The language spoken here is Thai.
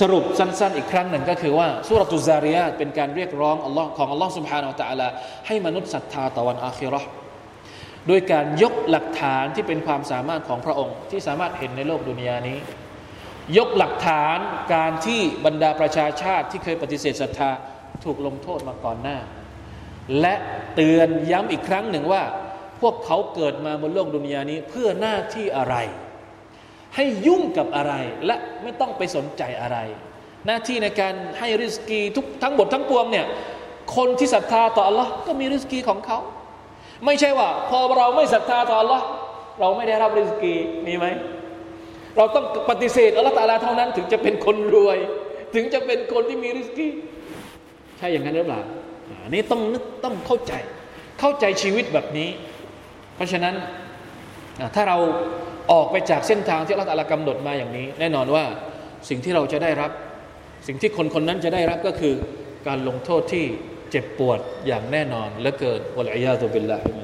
สรุปสั้นๆ อีกครั้งหนึ่งก็คือว่าสุรตุซาริยาเป็นการเรียกร้องอัลลอฮ์ของอัลลอฮ์สุบฮานาอัลตะลาให้มนุษย์ศรัทธาต่อวันอาคิรอด้วยการยกหลักฐานที่เป็นความสามารถของพระองค์ที่สามารถเห็นในโลกดุนยานี้ ยกหลักฐานการที่บรรดาประชาชาติที่เคยปฏิเสธศรัทธาถูกลงโทษมาก่อนหน้า และเตือนย้ำอีกครั้งหนึ่งว่า พวกเขาเกิดมาบนโลกดุนยานี้เพื่อหน้าที่อะไร ให้ยุ่งกับอะไรและไม่ต้องไปสนใจอะไร หน้าที่ในการให้ริสกีทุกทั้งหมดทั้งปวงเนี่ยคนที่ศรัทธาต่อ Allah ก็มีริสกีของเขา ไม่ใช่ว่า พอเราไม่ศรัทธาต่อ Allah เราไม่ได้รับริสกีมีไหมเราต้องปฏิเสธอัลลอฮฺตาลาเท่านั้น ถึงจะเป็นคนรวย ถึงจะเป็นคนที่มีริสกีใช่อย่างนั้นหรือเปล่าอันนี้ต้องนึกต้องเข้าใจ เข้าใจชีวิตแบบนี้ เพราะฉะนั้น ถ้าเราออกไปจากเส้นทางที่อัลลอฮฺตลากำหนดมาอย่างนี้ แน่นอนว่าสิ่งที่เราจะได้รับ สิ่งที่คนคนนั้นจะได้รับก็คือการลงโทษที่เจ็บปวดอย่างแน่นอนและเกินวะลัยยาตุบิลลาฮิมิ